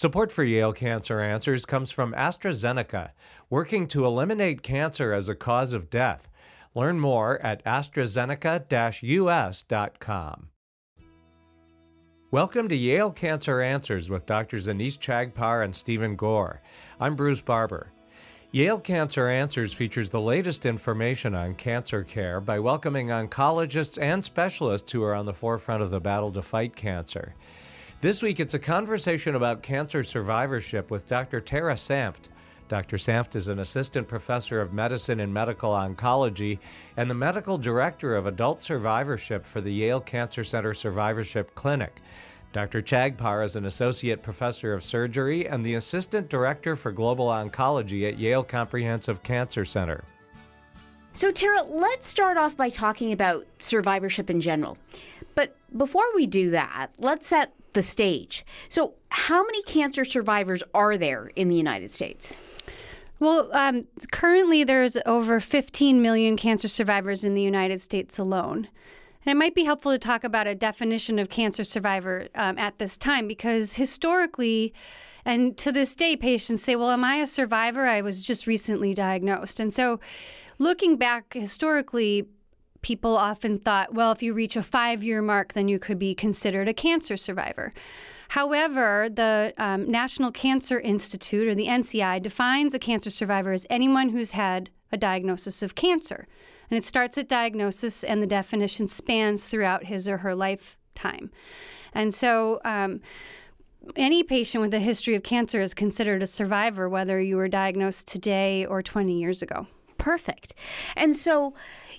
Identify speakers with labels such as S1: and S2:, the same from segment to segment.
S1: Support for Yale Cancer Answers comes from AstraZeneca, working to eliminate cancer as a cause of death. Learn more at AstraZeneca US.com. Welcome to Yale Cancer Answers with Drs. Anees Chagpar and Stephen Gore. I'm Bruce Barber. Yale Cancer Answers features the latest information on cancer care by welcoming oncologists and specialists who are on the forefront of the battle to fight cancer. This week, it's a conversation about cancer survivorship with Dr. Tara Sanft. Dr. Sanft is an assistant professor of medicine and medical oncology and the medical director of adult survivorship for the Yale Cancer Center Survivorship Clinic. Dr. Chagpar is an associate professor of surgery and the assistant director for global oncology at Yale Comprehensive Cancer Center.
S2: So, Tara, let's start off by talking about survivorship in general. But before we do that, let's set the stage. So, how many cancer survivors are there in the United States?
S3: Well, um, currently there's over 15 million cancer survivors in the United States alone. And it might be helpful to talk about a definition of cancer survivor um, at this time because historically, and to this day, patients say, Well, am I a survivor? I was just recently diagnosed. And so, looking back historically, people often thought, well, if you reach a five year mark, then you could be considered a cancer survivor. However, the um, National Cancer Institute, or the NCI, defines a cancer survivor as anyone who's had a diagnosis of cancer. And it starts at diagnosis, and the definition spans throughout his or her lifetime. And so, um, any patient with a history of cancer is considered a survivor, whether you were diagnosed today or 20 years ago.
S2: Perfect. And so,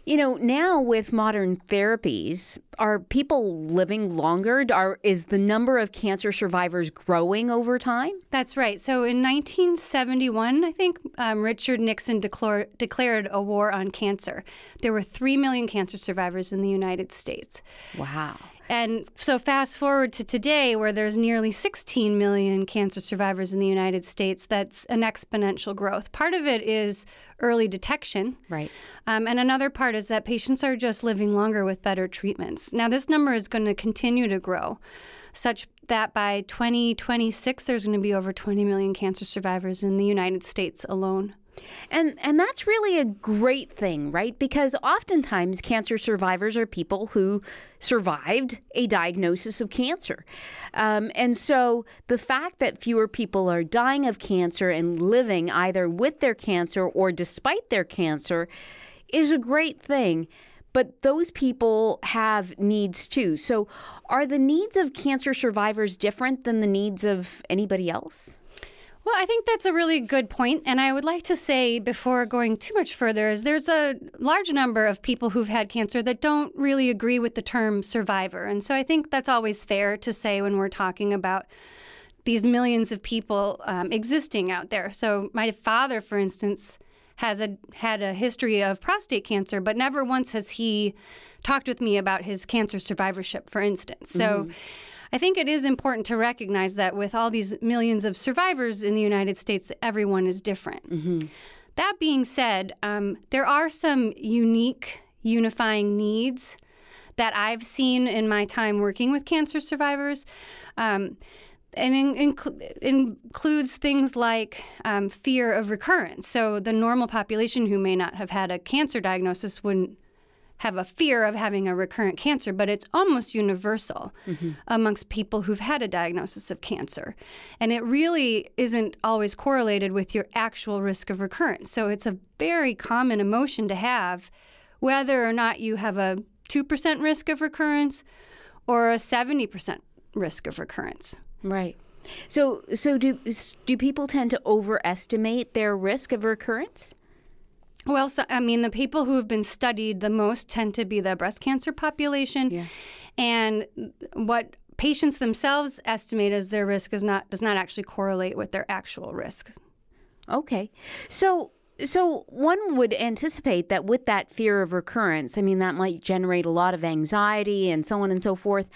S2: you know, now with modern therapies, are people living longer? Are is the number of cancer survivors growing over time?
S3: That's right. So in 1971, I think um, Richard Nixon declare, declared a war on cancer. There were three million cancer survivors in the United States.
S2: Wow.
S3: And so, fast forward to today, where there's nearly 16 million cancer survivors in the United States, that's an exponential growth. Part of it is early detection.
S2: Right.
S3: Um, and another part is that patients are just living longer with better treatments. Now, this number is going to continue to grow, such that by 2026, there's going to be over 20 million cancer survivors in the United States alone.
S2: And and that's really a great thing, right? Because oftentimes cancer survivors are people who survived a diagnosis of cancer. Um, and so the fact that fewer people are dying of cancer and living either with their cancer or despite their cancer is a great thing. But those people have needs too. So, are the needs of cancer survivors different than the needs of anybody else?
S3: Well, I think that's a really good point. And I would like to say, before going too much further, is there's a large number of people who've had cancer that don't really agree with the term survivor. And so I think that's always fair to say when we're talking about these millions of people um, existing out there. So my father, for instance, has a had a history of prostate cancer, but never once has he talked with me about his cancer survivorship, for instance. So mm-hmm. I think it is important to recognize that with all these millions of survivors in the United States, everyone is different. Mm-hmm. That being said, um, there are some unique unifying needs that I've seen in my time working with cancer survivors. Um, and in, in, includes things like um, fear of recurrence. So, the normal population who may not have had a cancer diagnosis wouldn't have a fear of having a recurrent cancer, but it's almost universal mm-hmm. amongst people who've had a diagnosis of cancer. And it really isn't always correlated with your actual risk of recurrence. So it's a very common emotion to have, whether or not you have a 2% risk of recurrence or a 70% risk of recurrence.
S2: Right. So, so do do people tend to overestimate their risk of recurrence?
S3: Well, so, I mean, the people who have been studied the most tend to be the breast cancer population, yeah. and what patients themselves estimate as their risk is not does not actually correlate with their actual risk.
S2: Okay, so so one would anticipate that with that fear of recurrence, I mean, that might generate a lot of anxiety and so on and so forth.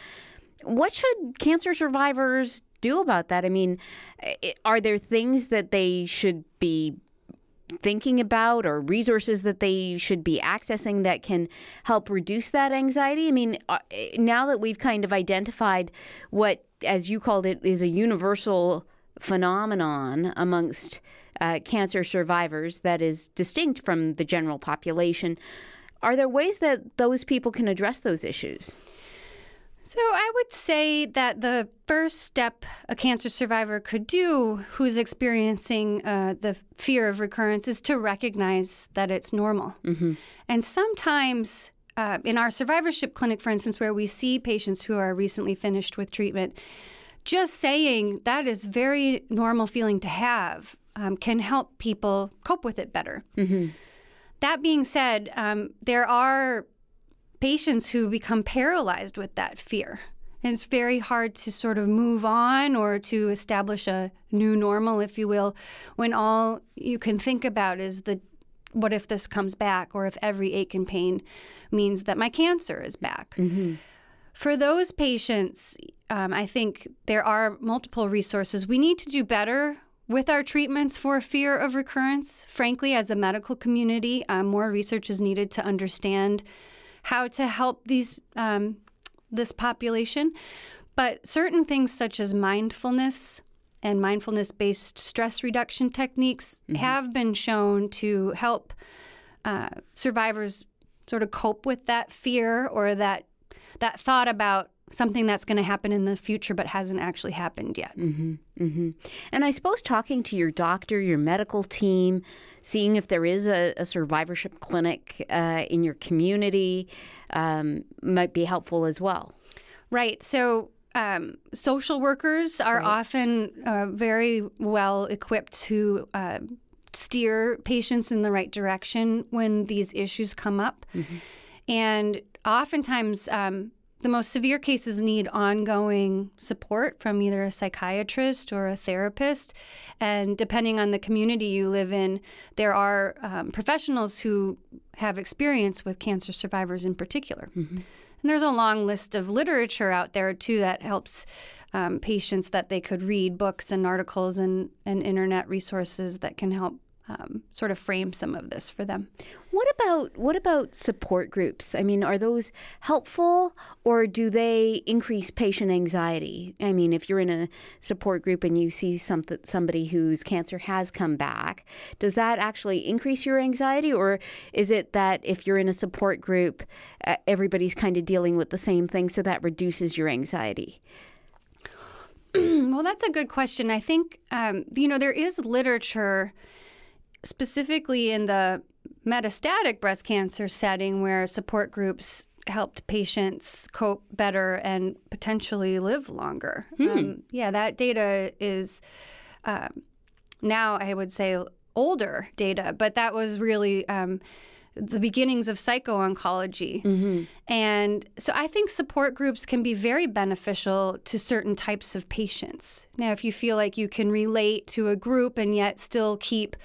S2: What should cancer survivors do about that? I mean, are there things that they should be thinking about or resources that they should be accessing that can help reduce that anxiety? I mean, uh, now that we've kind of identified what, as you called it, is a universal phenomenon amongst uh, cancer survivors that is distinct from the general population. Are there ways that those people can address those issues?
S3: So, I would say that the first step a cancer survivor could do who's experiencing uh, the fear of recurrence is to recognize that it's normal. Mm-hmm. And sometimes uh, in our survivorship clinic, for instance, where we see patients who are recently finished with treatment, just saying that is very normal feeling to have um, can help people cope with it better. Mm-hmm. That being said, um, there are patients who become paralyzed with that fear. And it's very hard to sort of move on or to establish a new normal, if you will, when all you can think about is the what if this comes back or if every ache and pain means that my cancer is back. Mm-hmm. For those patients, um, I think there are multiple resources. We need to do better with our treatments for fear of recurrence. Frankly, as a medical community, um, more research is needed to understand how to help these um, this population. But certain things such as mindfulness and mindfulness based stress reduction techniques mm-hmm. have been shown to help uh, survivors sort of cope with that fear or that that thought about something that's going to happen in the future but hasn't actually happened yet. Mm-hmm,
S2: mm-hmm. And I suppose talking to your doctor, your medical team, seeing if there is a, a survivorship clinic uh, in your community um, might be helpful as well.
S3: Right. So um, social workers are right. often uh, very well equipped to uh, steer patients in the right direction when these issues come up. Mm-hmm. And oftentimes, um, the most severe cases need ongoing support from either a psychiatrist or a therapist. And depending on the community you live in, there are um, professionals who have experience with cancer survivors in particular. Mm-hmm. And there's a long list of literature out there, too, that helps um, patients that they could read books and articles and, and internet resources that can help um, sort of frame some of this for them.
S2: What about what about support groups? I mean, are those helpful, or do they increase patient anxiety? I mean, if you're in a support group and you see something somebody whose cancer has come back, does that actually increase your anxiety, or is it that if you're in a support group, everybody's kind of dealing with the same thing, so that reduces your anxiety?
S3: well, that's a good question. I think um, you know there is literature specifically in the metastatic breast cancer setting where support groups helped patients cope better and potentially live longer. Hmm. Um, yeah, that data is uh, now, I would say, older data, but that was really. Um, the beginnings of psycho oncology. Mm-hmm. And so I think support groups can be very beneficial to certain types of patients. Now, if you feel like you can relate to a group and yet still keep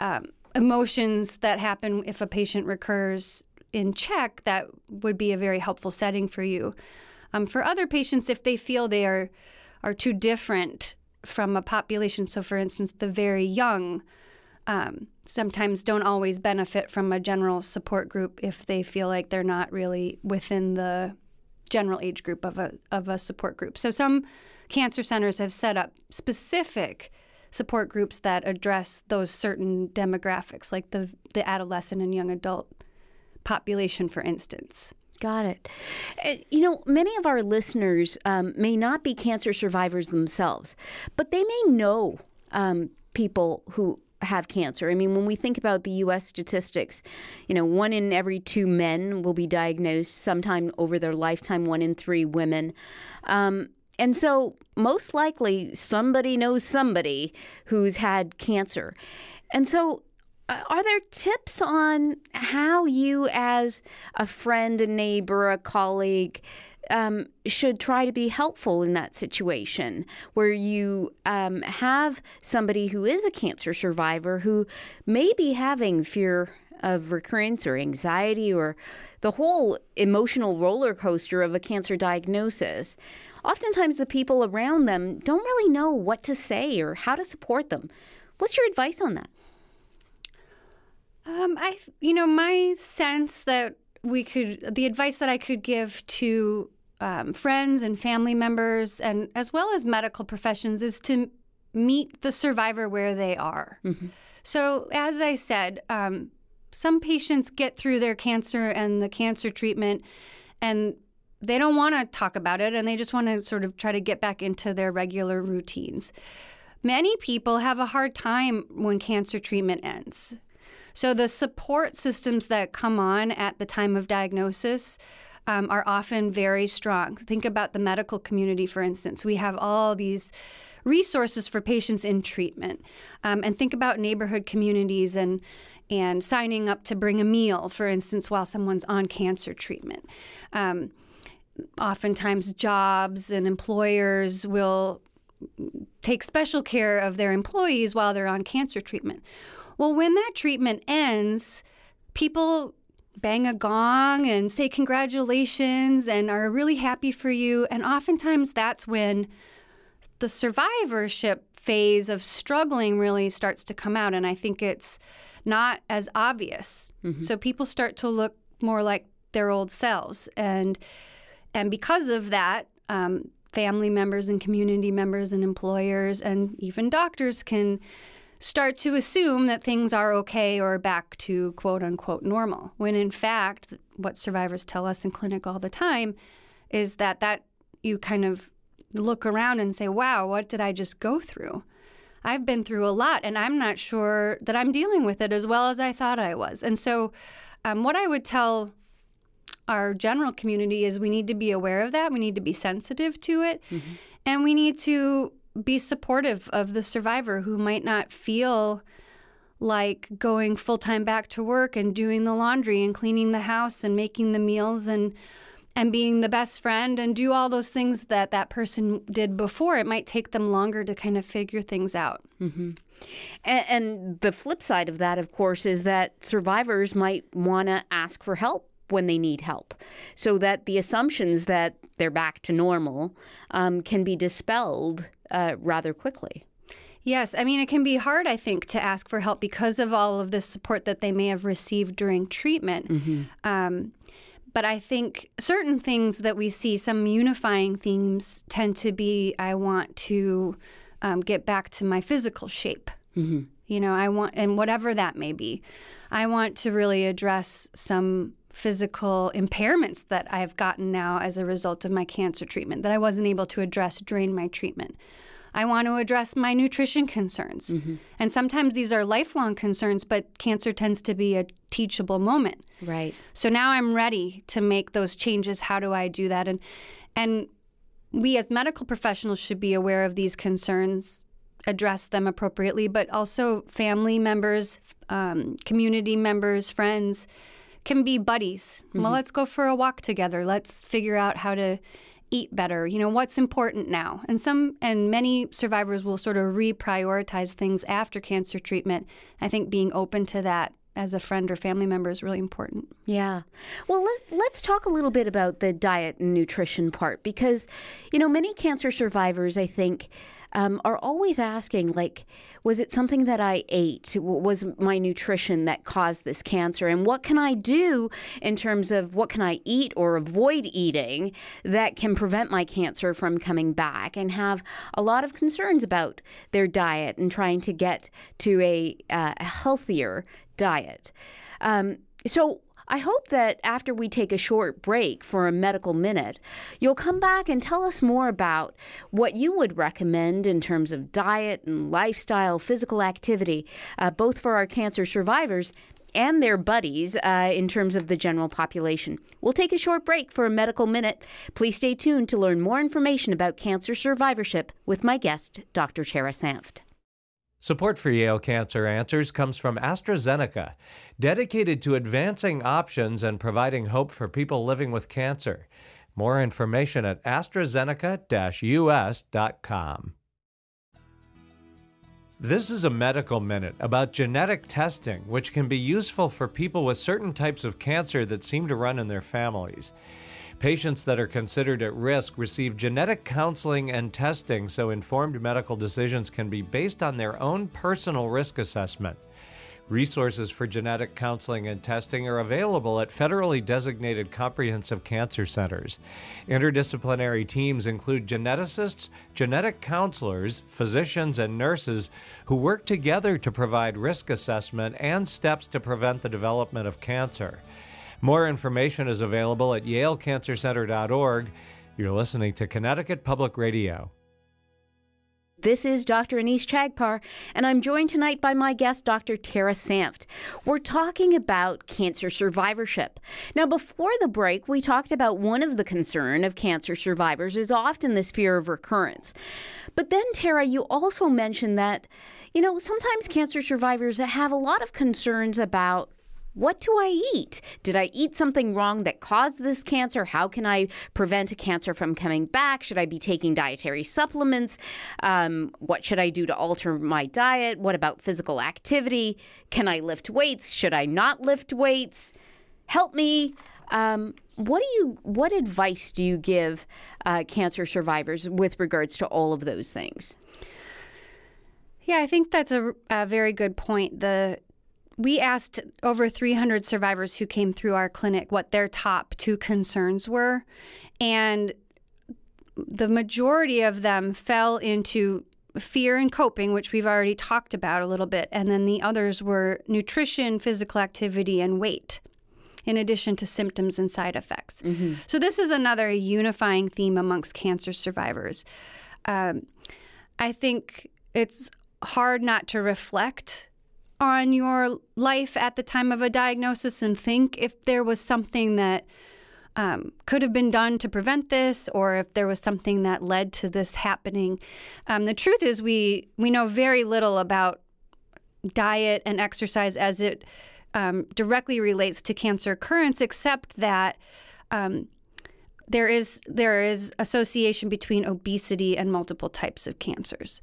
S3: um, emotions that happen if a patient recurs in check, that would be a very helpful setting for you. Um, for other patients, if they feel they are are too different from a population, so for instance, the very young, um, sometimes don't always benefit from a general support group if they feel like they're not really within the general age group of a of a support group. So some cancer centers have set up specific support groups that address those certain demographics, like the, the adolescent and young adult population, for instance.
S2: Got it. Uh, you know, many of our listeners um, may not be cancer survivors themselves, but they may know um, people who have cancer. I mean, when we think about the U.S. statistics, you know, one in every two men will be diagnosed sometime over their lifetime, one in three women. Um, and so, most likely, somebody knows somebody who's had cancer. And so, uh, are there tips on how you, as a friend, a neighbor, a colleague, um, should try to be helpful in that situation where you um, have somebody who is a cancer survivor who may be having fear of recurrence or anxiety or the whole emotional roller coaster of a cancer diagnosis? Oftentimes the people around them don't really know what to say or how to support them. What's your advice on that?
S3: Um, I, you know, my sense that we could, the advice that I could give to um, friends and family members, and as well as medical professions, is to meet the survivor where they are. So, as I said, um, some patients get through their cancer and the cancer treatment, and they don't want to talk about it, and they just want to sort of try to get back into their regular routines. Many people have a hard time when cancer treatment ends. So, the support systems that come on at the time of diagnosis um, are often very strong. Think about the medical community, for instance. We have all these resources for patients in treatment. Um, and think about neighborhood communities and and signing up to bring a meal, for instance, while someone's on cancer treatment. Um, oftentimes, jobs and employers will take special care of their employees while they're on cancer treatment. Well, when that treatment ends, people bang a gong and say congratulations and are really happy for you. And oftentimes that's when the survivorship phase of struggling really starts to come out. And I think it's not as obvious. Mm-hmm. So people start to look more like their old selves. And and because of that, um, family members and community members and employers and even doctors can start to assume that things are okay or back to quote unquote normal. When in fact what survivors tell us in clinic all the time is that that you kind of look around and say wow what did i just go through? I've been through a lot and i'm not sure that i'm dealing with it as well as i thought i was. And so um, what i would tell our general community is we need to be aware of that we need to be sensitive to it mm-hmm. and we need to be supportive of the survivor who might not feel like going full time back to work and doing the laundry and cleaning the house and making the meals and and being the best friend and do all those things that that person did before. It might take them longer to kind of figure things out.
S2: Mm-hmm. And, and the flip side of that, of course, is that survivors might want to ask for help when they need help, so that the assumptions that they're back to normal um, can be dispelled uh, rather quickly.
S3: Yes, I mean, it can be hard, I think, to ask for help because of all of the support that they may have received during treatment. Mm-hmm. Um, but I think certain things that we see, some unifying themes, tend to be I want to um, get back to my physical shape. Mm-hmm. You know, I want, and whatever that may be, I want to really address some physical impairments that I've gotten now as a result of my cancer treatment that I wasn't able to address during my treatment. I want to address my nutrition concerns. Mm-hmm. And sometimes these are lifelong concerns, but cancer tends to be a teachable moment.
S2: Right.
S3: So now I'm ready to make those changes. How do I do that? And and we as medical professionals should be aware of these concerns, address them appropriately, but also family members, um, community members, friends can be buddies. Mm-hmm. Well, let's go for a walk together. Let's figure out how to eat better. You know, what's important now? And some and many survivors will sort of reprioritize things after cancer treatment. I think being open to that as a friend or family member is really important.
S2: Yeah. Well, let, us talk a little bit about the diet and nutrition part because, you know, many cancer survivors, I think, um, are always asking, like, was it something that I ate? Was my nutrition that caused this cancer? And what can I do in terms of what can I eat or avoid eating that can prevent my cancer from coming back? And have a lot of concerns about their diet and trying to get to a, uh, healthier diet. Um, so, I hope that after we take a short break for a medical minute, you'll come back and tell us more about what you would recommend in terms of diet and lifestyle, physical activity, uh, both for our cancer survivors and their buddies uh, in terms of the general population. We'll take a short break for a medical minute. Please stay tuned to learn more information about cancer survivorship with my guest, Dr. Tara Sanft.
S1: Support for Yale Cancer Answers comes from AstraZeneca, dedicated to advancing options and providing hope for people living with cancer. More information at AstraZeneca-US.com. This is a medical minute about genetic testing, which can be useful for people with certain types of cancer that seem to run in their families. Patients that are considered at risk receive genetic counseling and testing so informed medical decisions can be based on their own personal risk assessment. Resources for genetic counseling and testing are available at federally designated comprehensive cancer centers. Interdisciplinary teams include geneticists, genetic counselors, physicians, and nurses who work together to provide risk assessment and steps to prevent the development of cancer. More information is available at yalecancercenter.org. You're listening to Connecticut Public Radio.
S2: This is Dr. Anees Chagpar, and I'm joined tonight by my guest, Dr. Tara Sanft. We're talking about cancer survivorship. Now, before the break, we talked about one of the concern of cancer survivors is often this fear of recurrence. But then, Tara, you also mentioned that, you know, sometimes cancer survivors have a lot of concerns about what do I eat? Did I eat something wrong that caused this cancer? How can I prevent a cancer from coming back? Should I be taking dietary supplements? Um, what should I do to alter my diet? What about physical activity? Can I lift weights? Should I not lift weights? Help me. Um, what do you? What advice do you give uh, cancer survivors with regards to all of those things?
S3: Yeah, I think that's a, a very good point. The we asked over 300 survivors who came through our clinic what their top two concerns were. And the majority of them fell into fear and coping, which we've already talked about a little bit. And then the others were nutrition, physical activity, and weight, in addition to symptoms and side effects. Mm-hmm. So, this is another unifying theme amongst cancer survivors. Um, I think it's hard not to reflect on your life at the time of a diagnosis and think if there was something that um, could have been done to prevent this, or if there was something that led to this happening. Um, the truth is, we we know very little about diet and exercise as it um, directly relates to cancer occurrence, except that. Um, there is there is association between obesity and multiple types of cancers.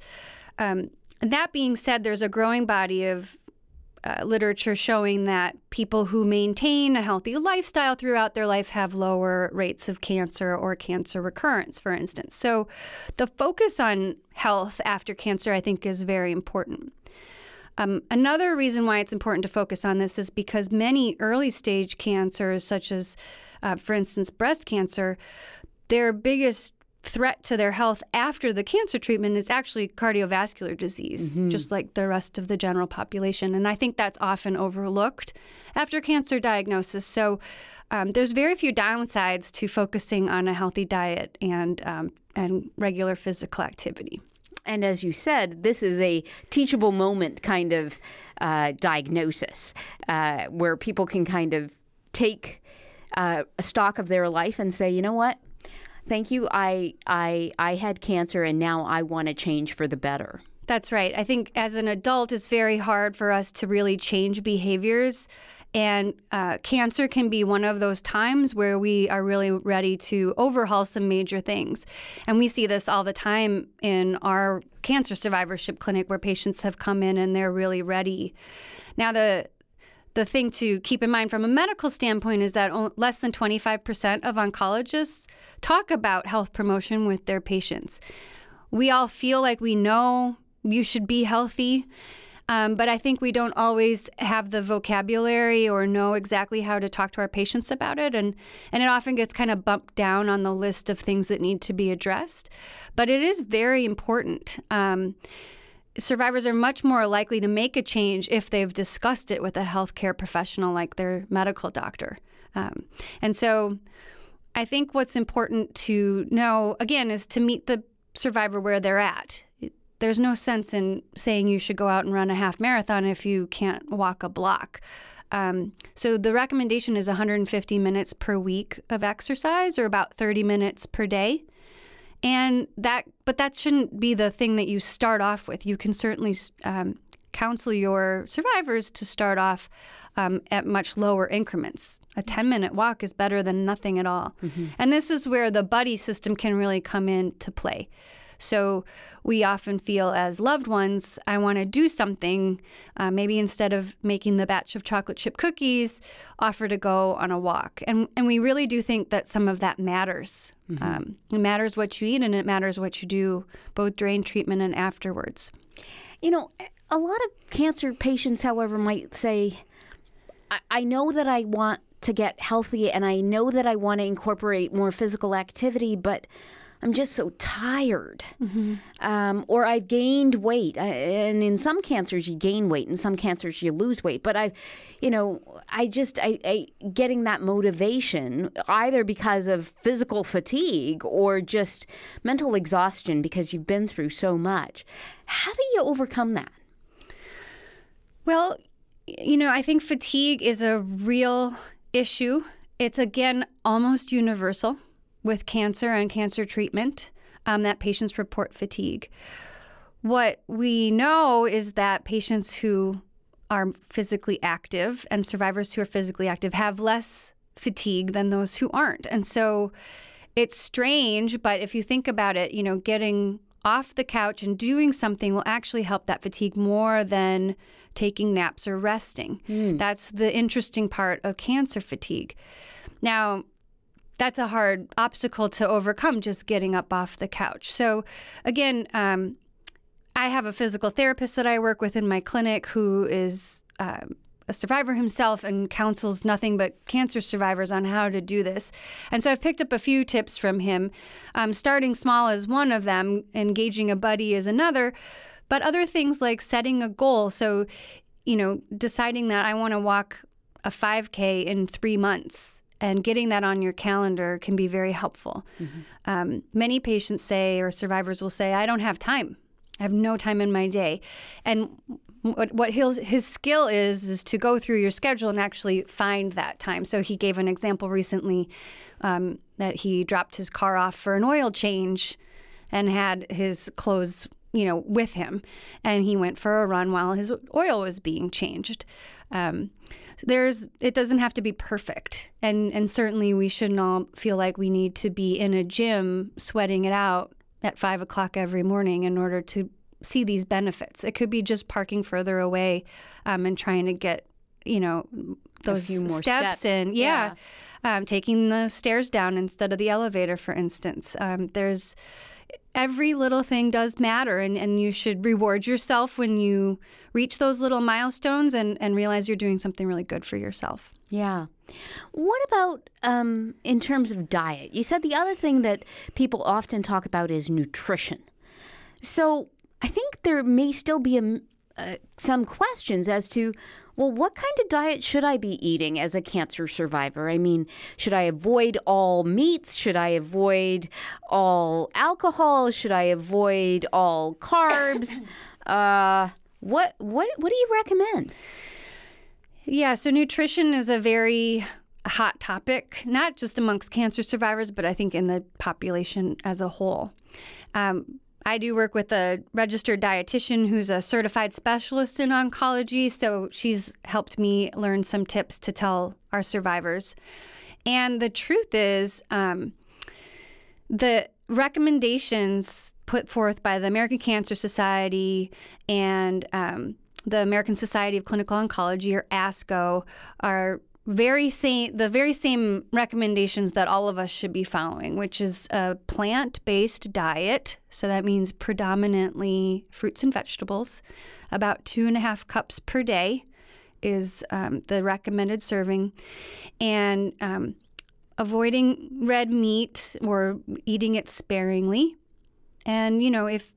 S3: Um, that being said, there's a growing body of uh, literature showing that people who maintain a healthy lifestyle throughout their life have lower rates of cancer or cancer recurrence, for instance. So, the focus on health after cancer, I think, is very important. Um, another reason why it's important to focus on this is because many early stage cancers, such as, uh, for instance, breast cancer, their biggest threat to their health after the cancer treatment is actually cardiovascular disease, mm-hmm. just like the rest of the general population. And I think that's often overlooked after cancer diagnosis. So um, there's very few downsides to focusing on a healthy diet and um, and regular physical activity.
S2: And as you said, this is a teachable moment kind of uh, diagnosis uh, where people can kind of take uh, a stock of their life and say, you know what, thank you. I I I had cancer and now I want to change for the better.
S3: That's right. I think as an adult, it's very hard for us to really change behaviors. And uh, cancer can be one of those times where we are really ready to overhaul some major things. And we see this all the time in our cancer survivorship clinic where patients have come in and they're really ready. Now, the the thing to keep in mind from a medical standpoint is that less than 25% of oncologists talk about health promotion with their patients. We all feel like we know you should be healthy. Um, but I think we don't always have the vocabulary or know exactly how to talk to our patients about it. And, and it often gets kind of bumped down on the list of things that need to be addressed. But it is very important. Um, survivors are much more likely to make a change if they've discussed it with a healthcare professional like their medical doctor. Um, and so I think what's important to know, again, is to meet the survivor where they're at. There's no sense in saying you should go out and run a half marathon if you can't walk a block. Um, so the recommendation is 150 minutes per week of exercise or about 30 minutes per day. And that, but that shouldn't be the thing that you start off with. You can certainly um, counsel your survivors to start off um, at much lower increments. A 10 minute walk is better than nothing at all. Mm-hmm. And this is where the buddy system can really come into play. So we often feel as loved ones, I want to do something. Uh, maybe instead of making the batch of chocolate chip cookies, offer to go on a walk. And, and we really do think that some of that matters. Mm-hmm. Um, it matters what you eat and it matters what you do both during treatment and afterwards.
S2: You know, a lot of cancer patients, however, might say, I, I know that I want to get healthy and I know that I want to incorporate more physical activity, but I'm just so tired. Mm-hmm. Um, or I've gained weight. I, and in some cancers, you gain weight. In some cancers, you lose weight. But I, you know, I just, I, I getting that motivation either because of physical fatigue or just mental exhaustion because you've been through so much. How do you overcome that?
S3: Well, you know, I think fatigue is a real issue. It's again almost universal with cancer and cancer treatment um, that patients report fatigue. What we know is that patients who are physically active and survivors who are physically active have less fatigue than those who aren't. And so it's strange, but if you think about it, you know, getting off the couch and doing something will actually help that fatigue more than taking naps or resting. Mm. That's the interesting part of cancer fatigue. Now, that's a hard obstacle to overcome just getting up off the couch. So, again, um, I have a physical therapist that I work with in my clinic who is um, a survivor himself and counsels nothing but cancer survivors on how to do this. And so I've picked up a few tips from him. Um, starting small is one of them, engaging a buddy is another, but other things like setting a goal. So, you know, deciding that I want to walk a 5K in three months and getting that on your calendar can be very helpful. Mm-hmm. Um, many patients say, or survivors will say, I don't have time. I have no time in my day. And what, what his, his skill is, is to go through your schedule and actually find that time. So he gave an example recently um, that he dropped his car off for an oil change and had his clothes you know, with him, and he went for a run while his oil was being changed. Um, there's it doesn't have to be perfect. And and certainly we shouldn't all feel like we need to be in a gym sweating it out at five o'clock every morning in order to see these benefits. It could be just parking further away um, and trying to get you know those steps, steps, in. Yeah, yeah. Um, taking the stairs down instead of the elevator for instance. Um, there's every little thing does matter and, and you should reward yourself when you reach those little milestones and, and realize you're doing something really good for yourself.
S2: Yeah. What about um, in terms of diet? You said the other thing that people often talk about is nutrition. So I think there may still be a, uh, some questions as to well, what kind of diet should I be eating as a cancer survivor? I mean, should I avoid all meats? Should I avoid all alcohol? Should I avoid all carbs? uh, what what what do you recommend?
S3: Yeah, so nutrition is a very hot topic, not just amongst cancer survivors, but I think in the population as a whole. Um, I do work with a registered dietitian who's a certified specialist in oncology. So she's helped me learn some tips to tell our survivors. And the truth is, um, the recommendations put forth by the American Cancer Society and um, the American Society of Clinical Oncology, or ASCO, are very same the very same recommendations that all of us should be following, which is a plant-based diet. So that means predominantly fruits and vegetables. About two and a half cups per day is um, the recommended serving, and um, avoiding red meat or eating it sparingly. And you know, if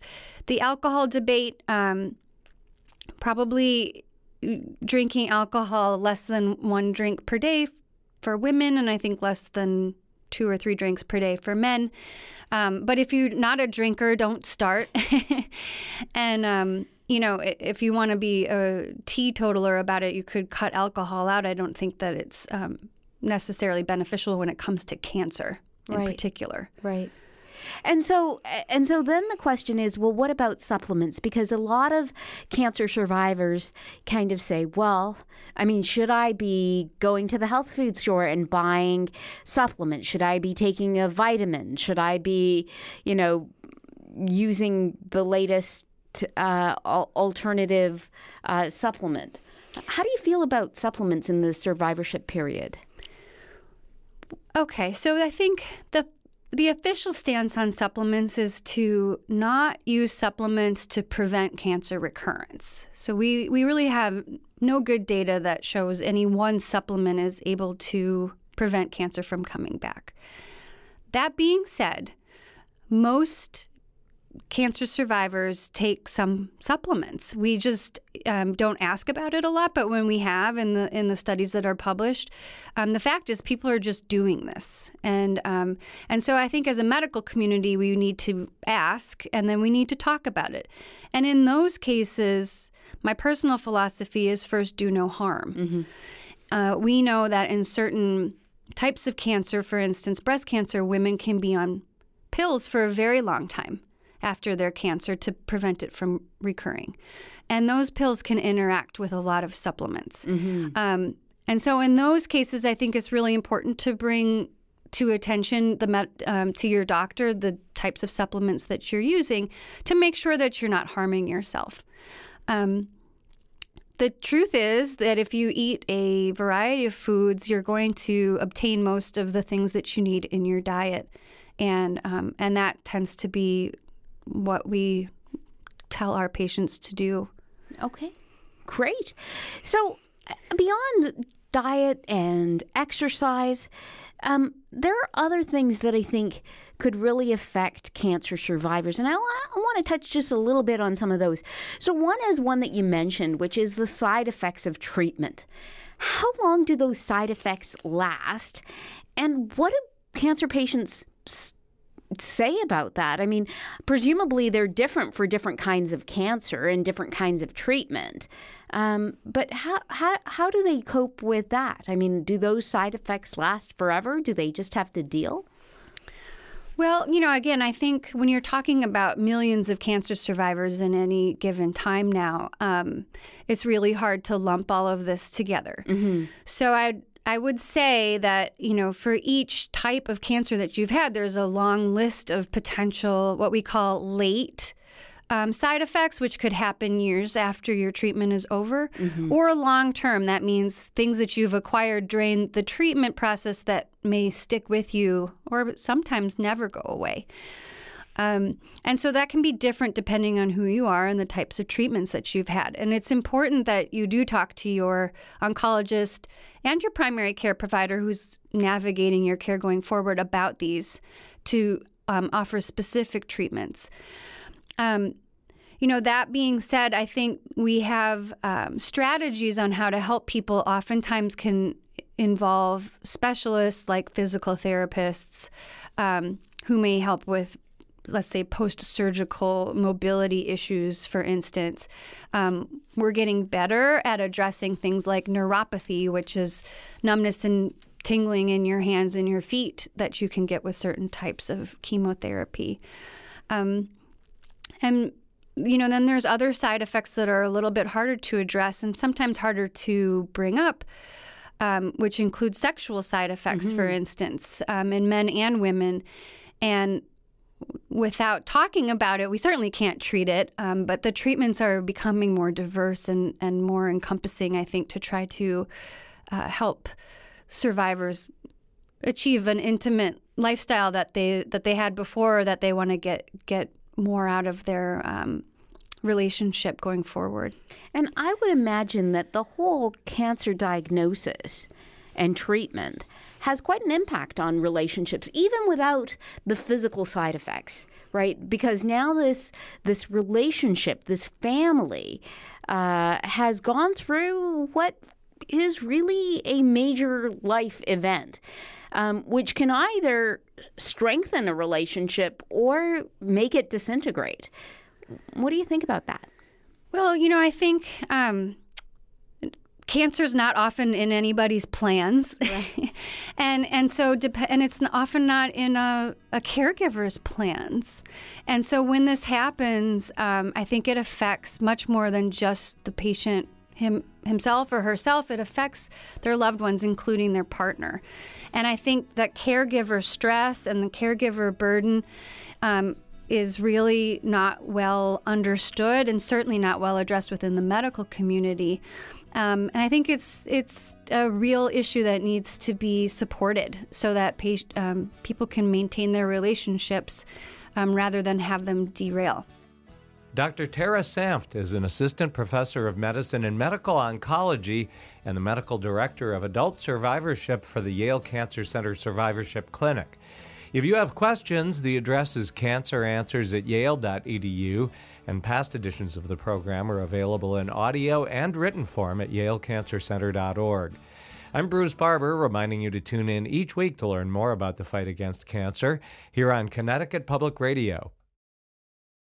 S3: the alcohol debate. Um, probably drinking alcohol less than one drink per day for women, and I think less than two or three drinks per day for men. Um, but if you're not a drinker, don't start. and, um, you know, if you want to be a teetotaler about it, you could cut alcohol out. I don't think that it's um, necessarily beneficial when it comes to cancer in
S2: right.
S3: particular.
S2: Right. And so and so then the question is, well, what about supplements? Because a lot of cancer survivors kind of say, well, I mean, should I be going to the health food store and buying supplements? Should I be taking a vitamin? Should I be, you know, using the latest uh, alternative uh, supplement. How do you feel about supplements in the survivorship period?
S3: Okay, so I think the the official stance on supplements is to not use supplements to prevent cancer recurrence. So we, we really have no good data that shows any one supplement is able to prevent cancer from coming back. That being said, most cancer survivors take some supplements. We just um, don't ask about it a lot, but when we have in the in the studies that are published, um, the fact is people are just doing this, and um, and so I think as a medical community we need to ask, and then we need to talk about it. And in those cases, my personal philosophy is first do no harm. Mm-hmm. Uh, we know that in certain types of cancer, for instance, breast cancer, women can be on pills for a very long time after their cancer to prevent it from recurring. And those pills can interact with a lot of supplements. Mm-hmm. Um, and so, in those cases, I think it's really important to bring to attention the um, to your doctor the types of supplements that you're using to make sure that you're not harming yourself. Um, the truth is that if you eat a variety of foods, you're going to obtain most of the things that you need in your diet, and um, and that tends to be what we tell our patients to do.
S2: Okay, great. So, beyond diet and exercise, um, there are other things that I think could really affect cancer survivors. And I, I want to touch just a little bit on some of those. So, one is one that you mentioned, which is the side effects of treatment. How long do those side effects last? And what do cancer patients say about that? I mean, presumably they're different for different kinds of cancer and different kinds of treatment. Um, but how, how, how do they cope with that? I mean, do those side effects last forever? Do they just have to deal?
S3: Well, you know, again, I think when you're talking about millions of cancer survivors in any given time now, um, it's really hard to lump all of this together. Mm-hmm. So I'd I would say that, you know, for each type of cancer that you've had, there's a long list of potential, what we call late um, side effects, which could happen years after your treatment is over, mm-hmm. or long term. That means things that you've acquired during the treatment process that may stick with you or sometimes never go away. Um, and so that can be different depending on who you are and the types of treatments that you've had. And it's important that you do talk to your oncologist and your primary care provider who's navigating your care going forward about these to um, offer specific treatments. Um, you know, that being said, I think we have um, strategies on how to help people, oftentimes, can involve specialists like physical therapists um, who may help with let's say post surgical mobility issues, for instance, um, we're getting better at addressing things like neuropathy, which is numbness and tingling in your hands and your feet that you can get with certain types of chemotherapy. Um, and you know, then there's other side effects that are a little bit harder to address and sometimes harder to bring up. Um, which include sexual side effects, mm-hmm. for instance, um, in men and women. And without talking about it, we certainly can't treat it. Um, but the treatments are becoming more diverse and, and more encompassing, I think, to try to uh, help survivors achieve an intimate lifestyle that they that they had before, that they want to get get more out of their um, relationship going forward.
S2: And I would imagine that the whole cancer diagnosis and treatment has quite an impact on relationships, even without the physical side effects, right? Because now this this relationship, this family, uh, has gone through what is really a major life event, um, which can either strengthen a relationship or make it disintegrate. What do you think about that?
S3: Well, you know, I think. Um, cancer is not often in anybody's plans, right. and and so dep- and it's often not in a, a, caregiver's plans, and so when this happens, um, I think it affects much more than just the patient him himself or herself. It affects their loved ones, including their partner, and I think that caregiver stress and the caregiver burden. Um, is really not well understood and certainly not well addressed within the medical community. Um, and I think it's it's a real issue that needs to be supported so that um, people can maintain their relationships um, rather than have them derail.
S1: Dr. Tara Sanft is an assistant professor of medicine and medical oncology and the medical director of adult survivorship for the Yale Cancer Center Survivorship Clinic. If you have questions, the address is canceranswers at yale.edu, and past editions of the program are available in audio and written form at yalecancercenter.org. I'm Bruce Barber, reminding you to tune in each week to learn more about the fight against cancer here on Connecticut Public Radio.